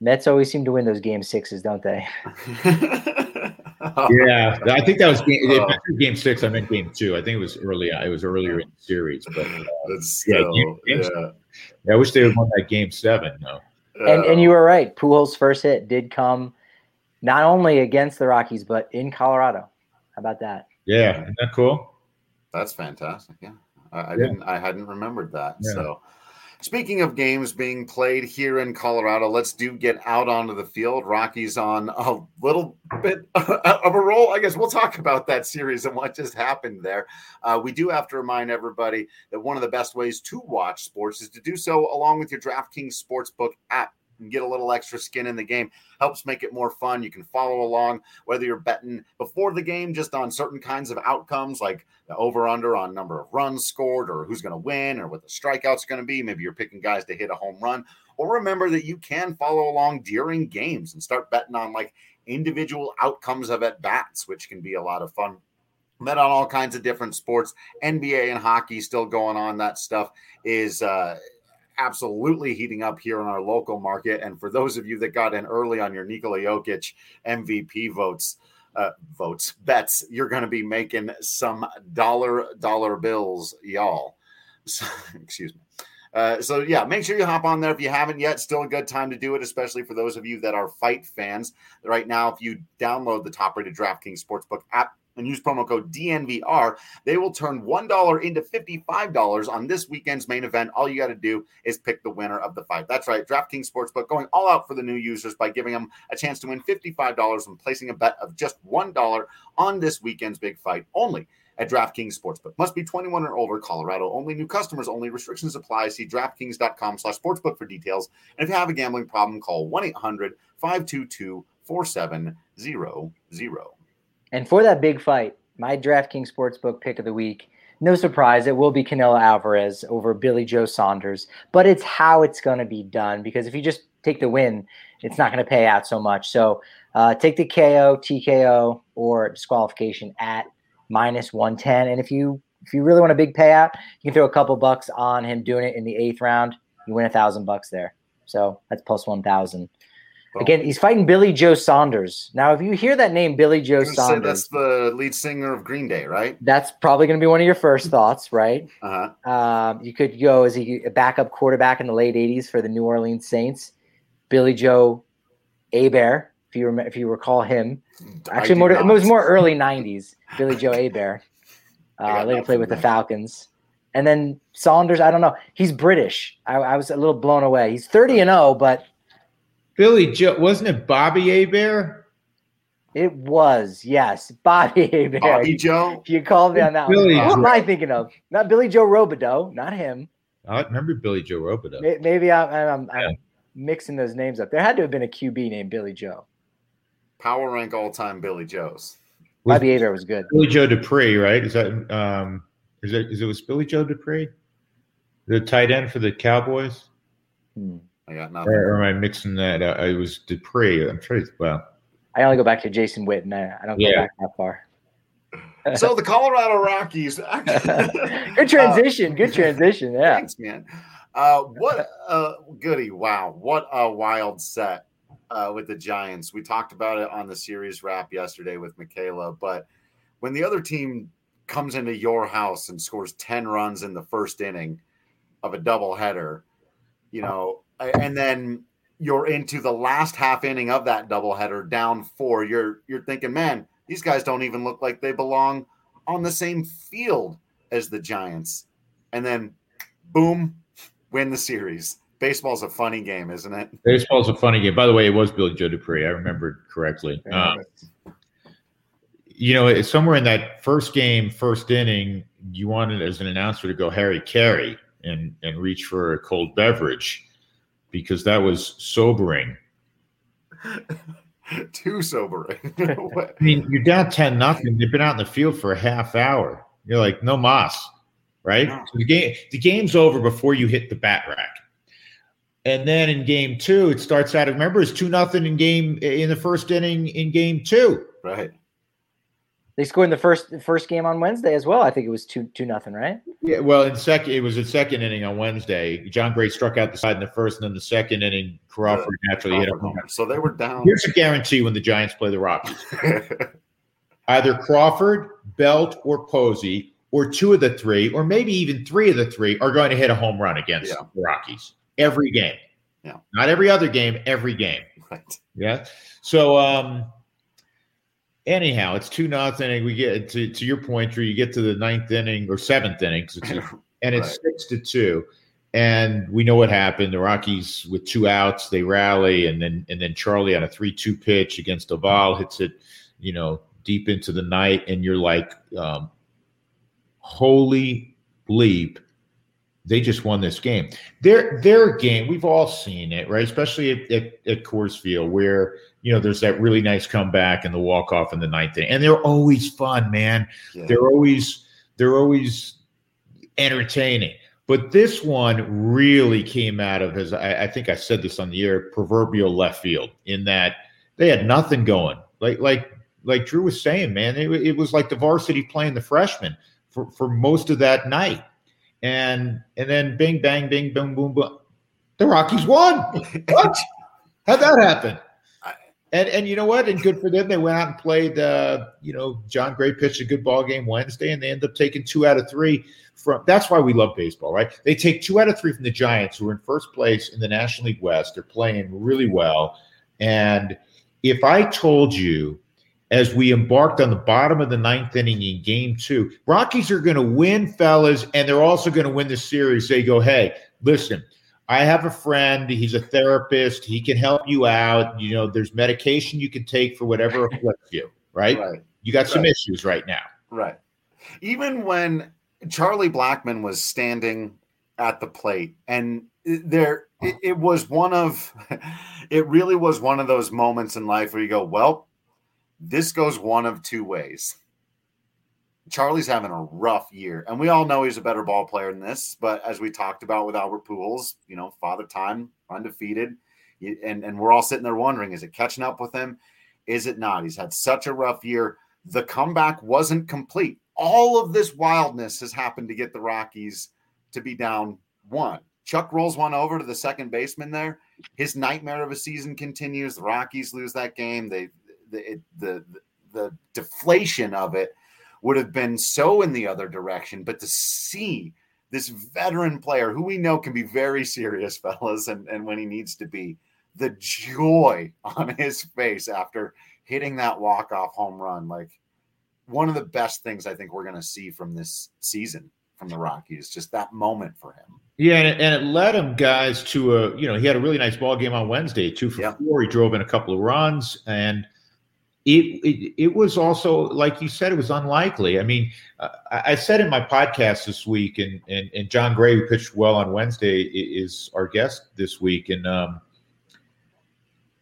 Mets always seem to win those game sixes, don't they? yeah, I think that was game, oh. game six. I meant game two. I think it was early. It was earlier in the series, but uh, still, yeah, game, game yeah. yeah, I wish they would won that game seven. No, and and you were right. Pujols' first hit did come not only against the Rockies but in Colorado. How about that? Yeah, isn't that cool? That's fantastic. Yeah. I, I yeah. didn't I hadn't remembered that. Yeah. So speaking of games being played here in Colorado, let's do get out onto the field. Rockies on a little bit of a roll. I guess we'll talk about that series and what just happened there. Uh, we do have to remind everybody that one of the best ways to watch sports is to do so along with your DraftKings Sportsbook app. And get a little extra skin in the game. Helps make it more fun. You can follow along whether you're betting before the game just on certain kinds of outcomes like the over under on number of runs scored or who's going to win or what the strikeouts going to be. Maybe you're picking guys to hit a home run. Or remember that you can follow along during games and start betting on like individual outcomes of at bats, which can be a lot of fun. Met on all kinds of different sports, NBA and hockey still going on. That stuff is uh, absolutely heating up here in our local market. And for those of you that got in early on your Nikola Jokic MVP votes, uh, votes bets, you're going to be making some dollar dollar bills, y'all. So, excuse me. Uh, so yeah, make sure you hop on there if you haven't yet. Still a good time to do it, especially for those of you that are fight fans. Right now, if you download the top-rated DraftKings Sportsbook app and use promo code DNVR, they will turn $1 into $55 on this weekend's main event. All you got to do is pick the winner of the fight. That's right, DraftKings Sportsbook going all out for the new users by giving them a chance to win $55 when placing a bet of just $1 on this weekend's big fight only at DraftKings Sportsbook. Must be 21 or older, Colorado only. New customers only. Restrictions apply. See DraftKings.com slash sportsbook for details. And if you have a gambling problem, call 1-800-522-4700. And for that big fight, my DraftKings Sportsbook pick of the week, no surprise, it will be Canelo Alvarez over Billy Joe Saunders, but it's how it's going to be done because if you just take the win, it's not going to pay out so much. So uh, take the KO, TKO, or disqualification at minus 110. And if you if you really want a big payout, you can throw a couple bucks on him doing it in the eighth round. You win a thousand bucks there. So that's plus 1,000. Again, he's fighting Billy Joe Saunders. Now, if you hear that name, Billy Joe Saunders, that's the lead singer of Green Day, right? That's probably going to be one of your first thoughts, right? Uh-huh. Um, you could go as a backup quarterback in the late '80s for the New Orleans Saints, Billy Joe Hebert, if you remember, if you recall him. Actually, more, it was more early '90s. Billy Joe Hebert uh, later played with the Falcons. And then Saunders, I don't know. He's British. I, I was a little blown away. He's 30 and 0, but Billy Joe, wasn't it Bobby Hebert? It was, yes, Bobby Hebert. Bobby Joe. You called me on that Billy one. Who am I thinking of? Not Billy Joe Robideau, not him. I remember Billy Joe Robideau. Maybe I'm, I'm, I'm yeah. mixing those names up. There had to have been a QB named Billy Joe. Power rank all time Billy Joes. Bobby Hebert was good. Billy Joe Dupree, right? Is that um is it is it was Billy Joe Dupree? The tight end for the Cowboys? Hmm. I got nothing. Or, or, am I mixing that? Uh, it was Dupree. I'm sure. Well, I only go back to Jason Witten. I, I don't go yeah. back that far. so the Colorado Rockies. good transition. Uh, good transition. Yeah. Thanks, man. Uh, what a goody! Wow, what a wild set uh, with the Giants. We talked about it on the series wrap yesterday with Michaela, but when the other team comes into your house and scores 10 runs in the first inning of a doubleheader, you know, and then you're into the last half inning of that doubleheader down four, you're you're thinking, man, these guys don't even look like they belong on the same field as the Giants. And then boom, win the series. Baseball's a funny game, isn't it? Baseball's a funny game. By the way, it was Billy Joe Dupree. I remembered correctly. Um, you know, somewhere in that first game, first inning, you wanted as an announcer to go Harry Caray and and reach for a cold beverage because that was sobering. Too sobering. I mean, you're down ten nothing. They've been out in the field for a half hour. You're like, no mas, right? No. So the game, the game's over before you hit the bat rack. And then in game two, it starts out. Remember, it's two nothing in game in the first inning in game two. Right. They scored in the first first game on Wednesday as well. I think it was two two nothing, right? Yeah. Well, in second, it was a second inning on Wednesday. Jon Gray struck out the side in the first, and then the second inning, Crawford yeah, naturally hit a home run. So they were down. Here's a guarantee when the Giants play the Rockies: either Crawford, Belt, or Posey, or two of the three, or maybe even three of the three, are going to hit a home run against yeah. the Rockies every game. Yeah. Not every other game, every game. Right. Yeah. So um anyhow, it's two nothing. We get to, to your point, Drew, you get to the ninth inning or seventh inning, and it's right. six to two. And we know what happened. The Rockies with two outs, they rally, and then and then Charlie on a three-two pitch against Doval hits it, you know, deep into the night, and you're like, um, holy bleep, they just won this game. Their their game, we've all seen it, right? Especially at, at, at Coors Field, where you know there's that really nice comeback and the walk off in the ninth inning, and they're always fun, man. Yeah. They're always they're always entertaining. But this one really came out of, as I, I think I said this on the air, proverbial left field. In that they had nothing going, like like like Drew was saying, man. It, it was like the varsity playing the freshman for for most of that night and and then bing bang bing boom boom boom. The rockies won. What? How'd that happen? And and you know what? And good for them. They went out and played uh, you know Jon Gray pitched a good ball game wednesday and they end up taking two out of three from that's why we love baseball right? They take two out of three from the giants who are in first place in the national league west. They're playing really well. And if i told you as we embarked on the bottom of the ninth inning in game two. Rockies are going to win, fellas, and they're also going to win the series. They go, hey, listen, I have a friend. He's a therapist. He can help you out. You know, there's medication you can take for whatever afflicts you, right? right. You got some right. issues right now. Right. Even when Charlie Blackmon was standing at the plate and there it, it was one of it really was one of those moments in life where you go well this goes one of two ways. Charlie's having a rough year, and we all know he's a better ball player than this. But as we talked about with Albert Pujols, you know, father time, undefeated, and and we're all sitting there wondering: is it catching up with him? Is it not? He's had such a rough year. The comeback wasn't complete. All of this wildness has happened to get the Rockies to be down one. Chuck rolls one over to the second baseman there. His nightmare of a season continues. The Rockies lose that game. They the, the the deflation of it would have been so in the other direction. But to see this veteran player who we know can be very serious, fellas, and, and when he needs to be, the joy on his face after hitting that walk-off home run, like one of the best things I think we're going to see from this season from the Rockies, just that moment for him. Yeah, and it, and it led him, guys, to a you know he had a really nice ball game on Wednesday, two for yeah. four. He drove in a couple of runs, and it, it, it was also like you said it was unlikely. I mean uh, i said in my podcast this week and, and and jon gray who pitched well on wednesday is our guest this week and um,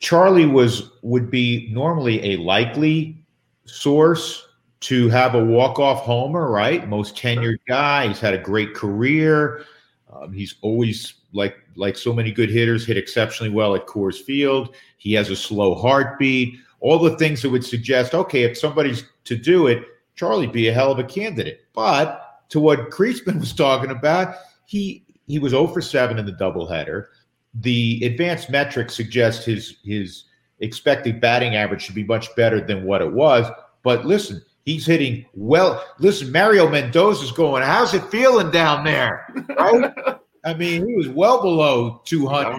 charlie was would be normally a likely source to have a walk-off homer right? Most tenured guy. He's had a great career. Um, he's always like like so many good hitters hit exceptionally well at coors field. He has a slow heartbeat all the things that would suggest, okay, if somebody's to do it, Charlie be a hell of a candidate. But to what Creasman was talking about, he he was 0 for 7 in the doubleheader. The advanced metrics suggest his his expected batting average should be much better than what it was. But listen, he's hitting well. Listen, Mario Mendoza's going, how's it feeling down there? Right? I mean, he was well below 200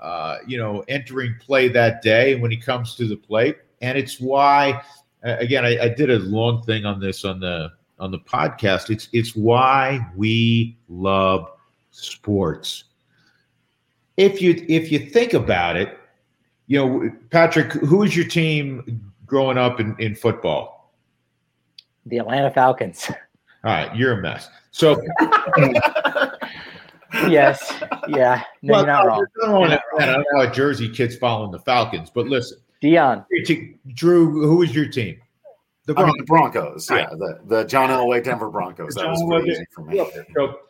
uh, you know, entering play that day when he comes to the plate. And it's why, again, I, I did a long thing on this on the on the podcast. It's it's why we love sports. If you if you think about it, you know, Patrick, who was your team growing up in, in football? The Atlanta Falcons. All right, you're a mess. So yes. Yeah. No, well, you're not wrong. I don't, not I don't know how Jersey kids following the Falcons, but listen. Dion, Drew, who is your team? The Broncos. I mean, the Broncos. Yeah. The, the John Elway Denver Broncos. The that was pretty easy for me. So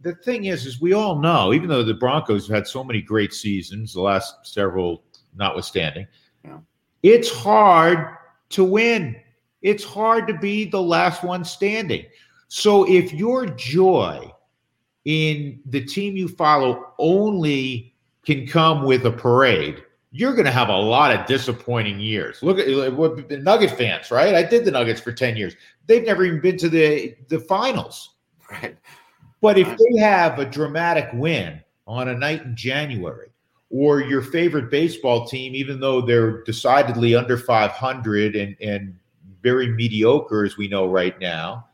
the thing is, is we all know, even though the Broncos have had so many great seasons, the last several notwithstanding, yeah. it's hard to win. It's hard to be the last one standing. So if your joy in the team you follow only can come with a parade, you're going to have a lot of disappointing years. Look at the Nugget fans, right? I did the Nuggets for 10 years. They've never even been to the, the finals. Right. But if they have a dramatic win on a night in January, or your favorite baseball team, even though they're decidedly under 500 and, and very mediocre, as we know right now,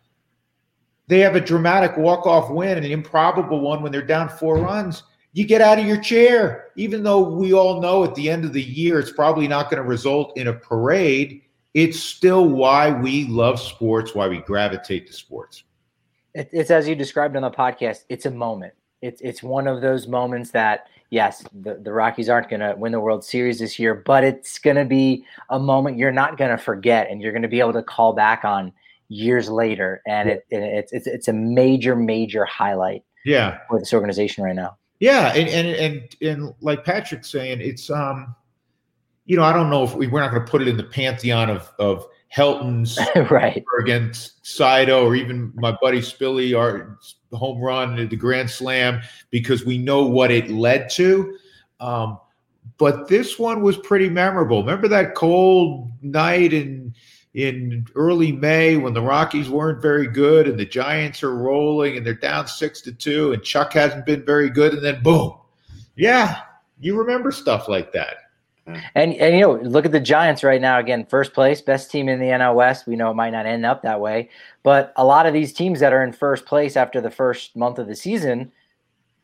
they have a dramatic walk-off win an improbable one when they're down four runs, you get out of your chair. Even though we all know at the end of the year it's probably not going to result in a parade, it's still why we love sports, why we gravitate to sports. It's as you described on the podcast. It's a moment. It's it's one of those moments that yes, the, the Rockies aren't going to win the World Series this year, but it's going to be a moment you're not going to forget, and you're going to be able to call back on years later. And it, it, it's it's it's a major major highlight. Yeah, for this organization right now. Yeah, and and and, and like Patrick's saying, it's um, you know, I don't know if we, we're not going to put it in the pantheon of of Helton's right against Saito or even my buddy Spilly our home run the Grand Slam because we know what it led to. Um, but this one was pretty memorable. Remember that cold night in in early May when the Rockies weren't very good and the Giants are rolling and they're down six to two and Chuck hasn't been very good and then boom, yeah, you remember stuff like that. And and you know, look at the Giants right now. Again, first place, best team in the NL West. We know it might not end up that way, but a lot of these teams that are in first place after the first month of the season,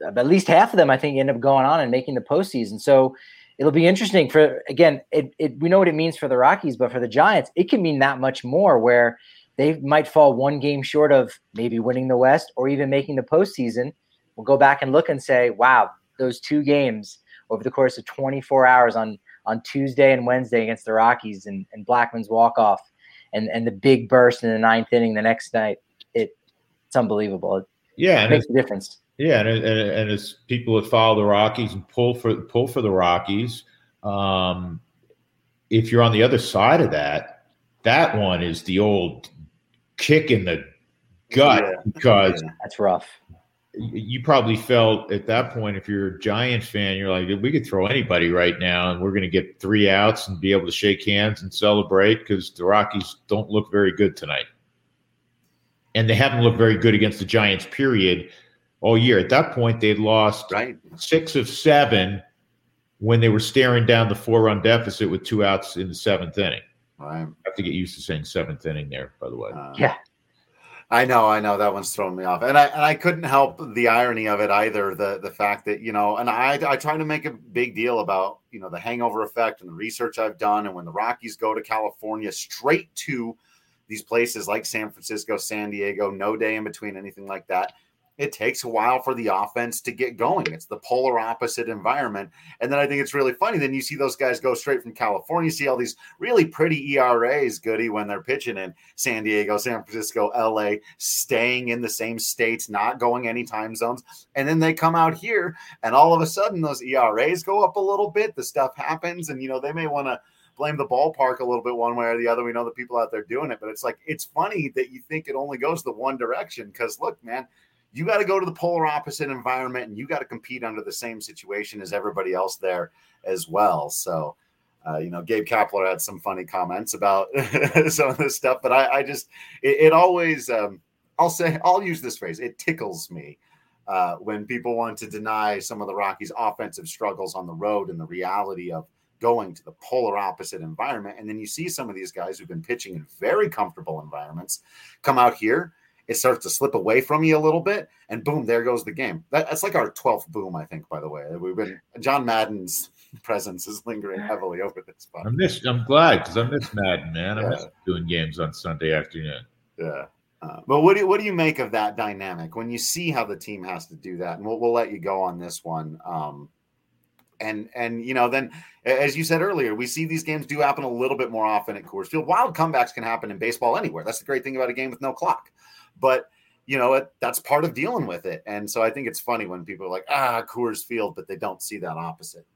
at least half of them, I think, end up going on and making the postseason. So it'll be interesting for again. It, it we know what it means for the Rockies, but for the Giants, it can mean that much more. Where they might fall one game short of maybe winning the West or even making the postseason. We'll go back and look and say, wow, those two games over the course of 24 hours on on Tuesday and Wednesday against the Rockies and, and Blackmon's walk off and, and the big burst in the ninth inning the next night. It, it's unbelievable. It, yeah, it makes a difference. Yeah, and, and, and as people that follow the Rockies and pull for pull for the Rockies, um, if you're on the other side of that, that one is the old kick in the gut yeah. because that's rough you probably felt at that point, if you're a Giant fan, you're like, we could throw anybody right now, and we're going to get three outs and be able to shake hands and celebrate because the Rockies don't look very good tonight, and they haven't looked very good against the Giants. Period. All year. At that point, they'd lost right. six of seven when they were staring down the four-run deficit with two outs in the seventh inning. Right. I have to get used to saying seventh inning there, by the way. Uh, yeah. I know, I know that one's thrown me off, and I and I couldn't help the irony of it either. The the fact that you know, and I I try to make a big deal about you know the hangover effect and the research I've done, and when the Rockies go to California straight to these places like San Francisco, San Diego, no day in between, anything like that it takes a while for the offense to get going. It's the polar opposite environment. And then I think it's really funny. Then you see those guys go straight from California, you see all these really pretty ERAs, goody, when they're pitching in San Diego, San Francisco, LA, staying in the same states, not going any time zones. And then they come out here, and all of a sudden, those ERAs go up a little bit. The stuff happens, and, you know, they may want to blame the ballpark a little bit one way or the other. We know the people out there doing it, but it's like it's funny that you think it only goes the one direction. Because look, man, you got to go to the polar opposite environment and you got to compete under the same situation as everybody else there as well. So, uh, you know, Gabe Kapler had some funny comments about some of this stuff, but I, I just, it, it always, um, I'll say, I'll use this phrase, it tickles me uh, when people want to deny some of the Rockies' offensive struggles on the road and the reality of going to the polar opposite environment. And then you see some of these guys who've been pitching in very comfortable environments come out here it starts to slip away from you a little bit, and boom, there goes the game. That, that's like our 12th boom, I think, by the way. We've been John Madden's presence is lingering heavily over this. Spot. I miss, I'm glad because I miss Madden, man. I yeah. miss doing games on Sunday afternoon. Yeah. Uh, but what do, you, what do you make of that dynamic when you see how the team has to do that? And we'll, we'll let you go on this one. Um, and and you know then as you said earlier we see these games do happen a little bit more often at Coors Field. Wild comebacks can happen in baseball anywhere. That's the great thing about a game with no clock. But you know, it, that's part of dealing with it. And so I think it's funny when people are like, ah, Coors Field, but they don't see that opposite.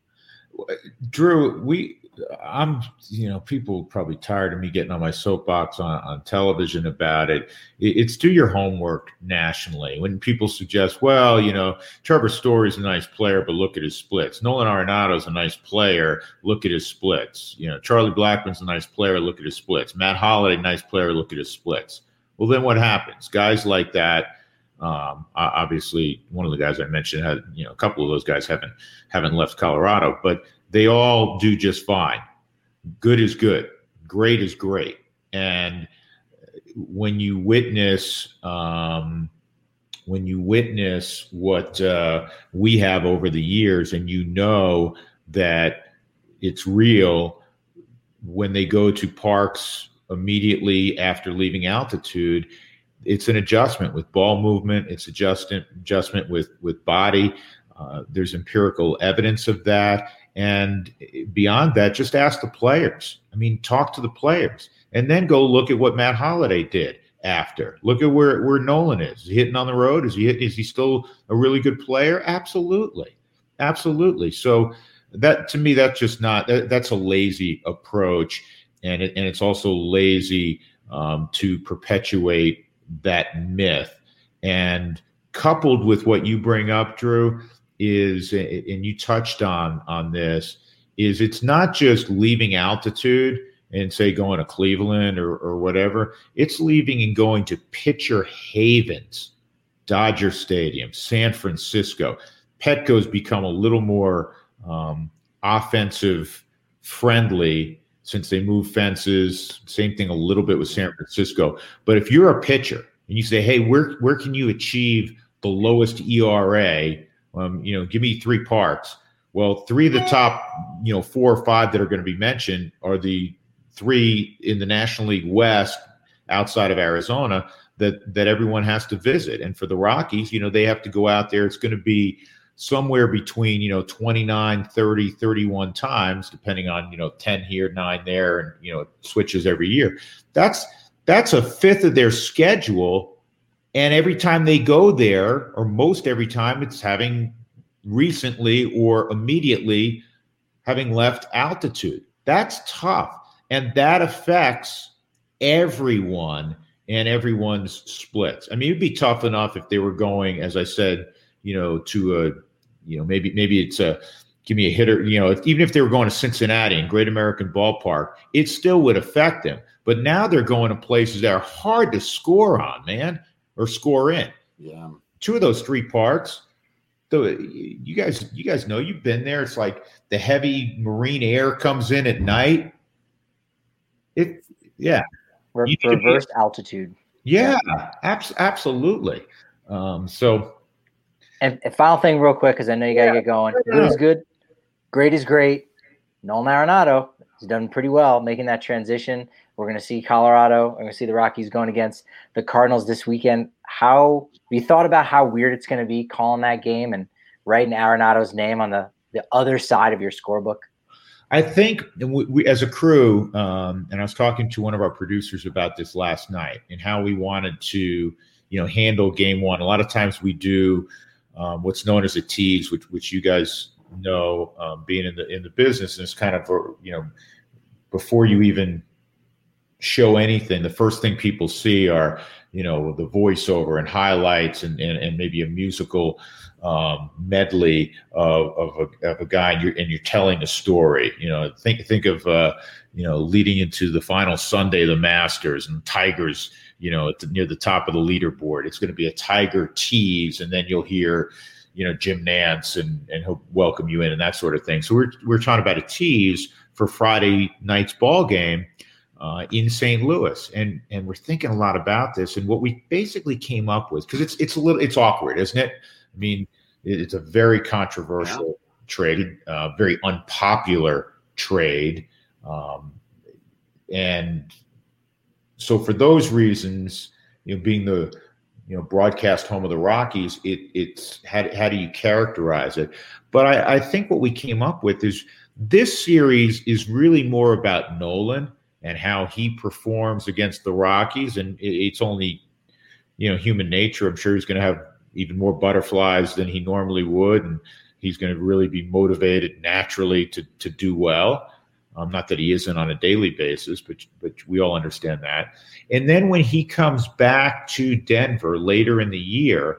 Drew, we, I'm, you know, people probably tired of me getting on my soapbox on, on television about it. It's do your homework nationally. When people suggest, well, you know, Trevor Story's a nice player, but look at his splits. Nolan Arenado's a nice player, look at his splits. You know, Charlie Blackmon's a nice player, look at his splits. Matt Holliday, nice player, look at his splits well, then what happens? Guys like that. Um, obviously, one of the guys I mentioned had, you know, a couple of those guys haven't haven't left Colorado, but they all do just fine. Good is good, great is great, and when you witness um, when you witness what uh, we have over the years, and you know that it's real when they go to parks immediately after leaving altitude, it's an adjustment with ball movement. It's adjustment adjustment with with body. Uh, there's empirical evidence of that, and beyond that, just ask the players. I mean, talk to the players, and then go look at what Matt Holliday did after. Look at where where Nolan is. is hitting on the road? Is he is he still a really good player? Absolutely, absolutely. So that to me, that's just not that, that's a lazy approach, and it, and it's also lazy um, to perpetuate that myth. And coupled with what you bring up, Drew, is and you touched on on this is it's not just leaving altitude and say going to Cleveland or, or whatever. It's leaving and going to pitcher havens, Dodger Stadium, San Francisco. Petco's become a little more um, offensive friendly since they moved fences. Same thing a little bit with San Francisco. But if you're a pitcher and you say, "Hey, where where can you achieve the lowest ERA?" Um, you know, give me three parks. Well, three of the top, you know, four or five that are going to be mentioned are the three in the National League West outside of Arizona that that everyone has to visit. And for the Rockies, you know, they have to go out there. It's going to be somewhere between, you know, 29, 30, 31 times, depending on, you know, 10 here, nine there, and, you know, it switches every year. That's that's a fifth of their schedule. And every time they go there, or most every time, it's having recently or immediately having left altitude. That's tough. And that affects everyone and everyone's splits. I mean, it'd be tough enough if they were going, as I said, you know, to a, you know, maybe maybe it's a give me a hitter, you know, if, even if they were going to Cincinnati and Great American Ballpark, it still would affect them. But now they're going to places that are hard to score on, man, or score in. Yeah. Two of those three parks. So you guys, you guys know you've been there. It's like the heavy marine air comes in at night. It, yeah. Re- reversed altitude. Yeah, abs- absolutely. Um, so and, and final thing, real quick, because I know you got to yeah. get going. Who's good? Great is great. Nolan Arenado has done pretty well making that transition. We're going to see Colorado. We're going to see the Rockies going against the Cardinals this weekend. How we thought about how weird it's going to be calling that game and writing Arenado's name on the the other side of your scorebook? I think we, we, as a crew, um, and I was talking to one of our producers about this last night and how we wanted to, you know, handle game one. A lot of times we do um, what's known as a tease, which which you guys know, um, being in the in the business, and it's kind of you know before you even show anything, the first thing people see are you know the voiceover and highlights and and, and maybe a musical um, medley of, of, a, of a guy and you're, and you're telling a story you know think think of uh, you know leading into the final sunday the masters and tigers you know, the, near the top of the leaderboard. It's going to be a Tiger tease, and then you'll hear, you know, Jim Nantz and and he'll welcome you in and that sort of thing. So we're we're talking about a tease for Friday night's ball game uh, in St. Louis, and and we're thinking a lot about this. And what we basically came up with because it's it's a little it's awkward, isn't it? I mean, it's a very controversial yeah. trade, uh, very unpopular trade. Um, and so for those reasons, you know, being the you know broadcast home of the Rockies, it it's how, how do you characterize it? But I, I think what we came up with is this series is really more about Nolan and how he performs against the Rockies, and it, it's only you know human nature. I'm sure he's going to have even more butterflies than he normally would, and he's going to really be motivated naturally to to do well. Um, not that he isn't on a daily basis, but but we all understand that. And then when he comes back to Denver later in the year,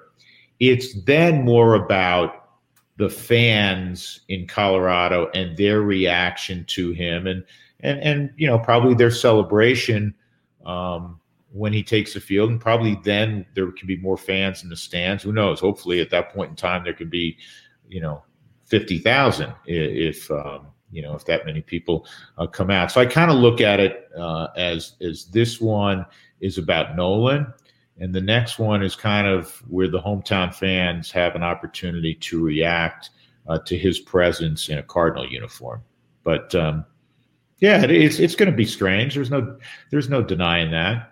it's then more about the fans in Colorado and their reaction to him, and and and you know probably their celebration um, when he takes the field, and probably then there can be more fans in the stands. Who knows? Hopefully, at that point in time, there could be you know fifty thousand if. Um, you know if that many people uh, come out. So I kind of look at it uh, as as this one is about Nolan, and the next one is kind of where the hometown fans have an opportunity to react uh, to his presence in a Cardinal uniform. But um, yeah, it, it's it's going to be strange. There's no there's no denying that.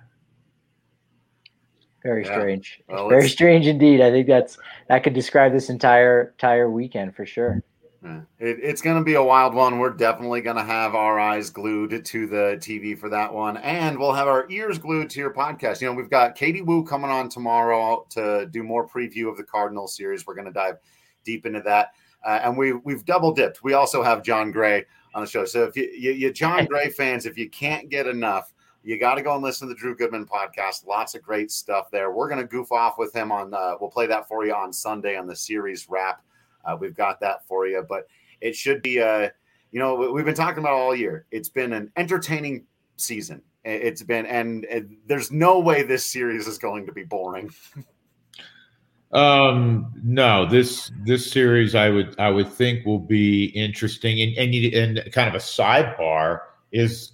Very yeah. strange. Well, Very strange indeed. I think that's that could describe this entire entire weekend for sure. It, it's going to be a wild one. We're definitely going to have our eyes glued to the TV for that one, and we'll have our ears glued to your podcast. You know, we've got Katie Wu coming on tomorrow to do more preview of the Cardinal series. We're going to dive deep into that, uh, and we we've double dipped. We also have Jon Gray on the show. So if you, you, you Jon Gray fans, if you can't get enough, you got to go and listen to the Drew Goodman podcast. Lots of great stuff there. We're going to goof off with him on. Uh, we'll play that for you on Sunday on the series wrap. Uh, we've got that for you, but it should be a. Uh, you know, we've been talking about all year. It's been an entertaining season. It's been, and, and there's no way this series is going to be boring. Um, no, this this series I would I would think will be interesting, and and, you, and kind of a sidebar is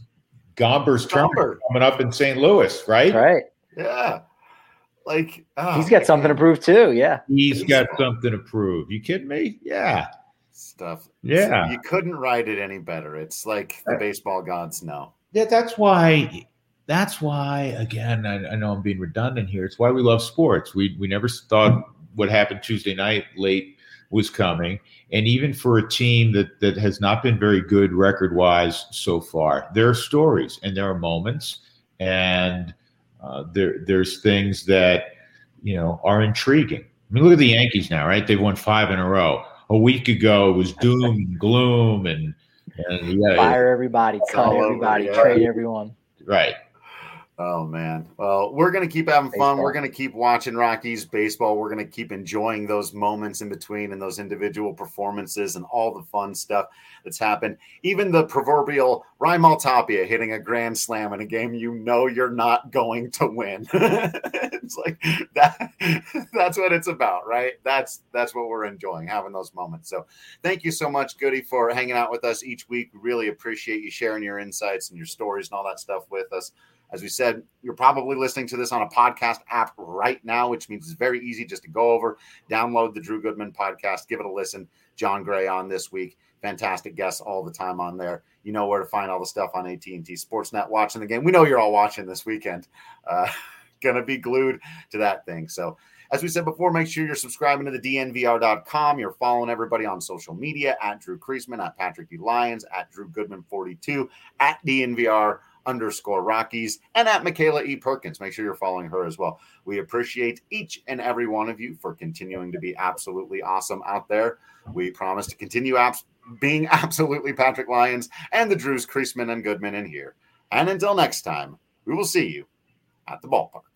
Gomber's turn coming up in St. Louis, right? Right. Yeah. Like oh, he's got something to prove too. Yeah. he's got something to prove. You kidding me? Yeah. Stuff. Yeah. So you couldn't write it any better. It's like the baseball gods know. Yeah, that's why that's why again I, I, know i'm being redundant here it's why we love sports we we never thought what happened tuesday night late was coming and even for a team that that has not been very good record wise so far there are stories and there are moments and uh, there there's things that you know are intriguing. I mean look at the yankees now right? They've won five in a row. A week ago it was doom and gloom and, and yeah, fire everybody cut everybody trade everyone. Right Oh man. Well, we're gonna keep having baseball. fun. We're gonna keep watching Rockies baseball. We're gonna keep enjoying those moments in between and those individual performances and all the fun stuff that's happened. Even the proverbial Raimel Tapia hitting a grand slam in a game you know you're not going to win. it's like that. That's what it's about, right? That's that's what we're enjoying having those moments. So, thank you so much, Goody, for hanging out with us each week. We really appreciate you sharing your insights and your stories and all that stuff with us. As we said, you're probably listening to this on a podcast app right now, which means it's very easy just to go over, download the Drew Goodman podcast, give it a listen. Jon Gray on this week. Fantastic guests all the time on there. You know where to find all the stuff on AT&T Sportsnet watching the game. We know you're all watching this weekend. Uh, gonna be glued to that thing. So as we said before, make sure you're subscribing to the DNVR.com. You're following everybody on social media at Drew Creasman, at Patrick D. Lyons, at Drew Goodman 42, at DNVR underscore Rockies, and at Michaela E. Perkins. Make sure you're following her as well. We appreciate each and every one of you for continuing to be absolutely awesome out there. We promise to continue abs- being absolutely Patrick Lyons and the Drews, Creasman, and Goodman in here. And until next time, we will see you at the ballpark.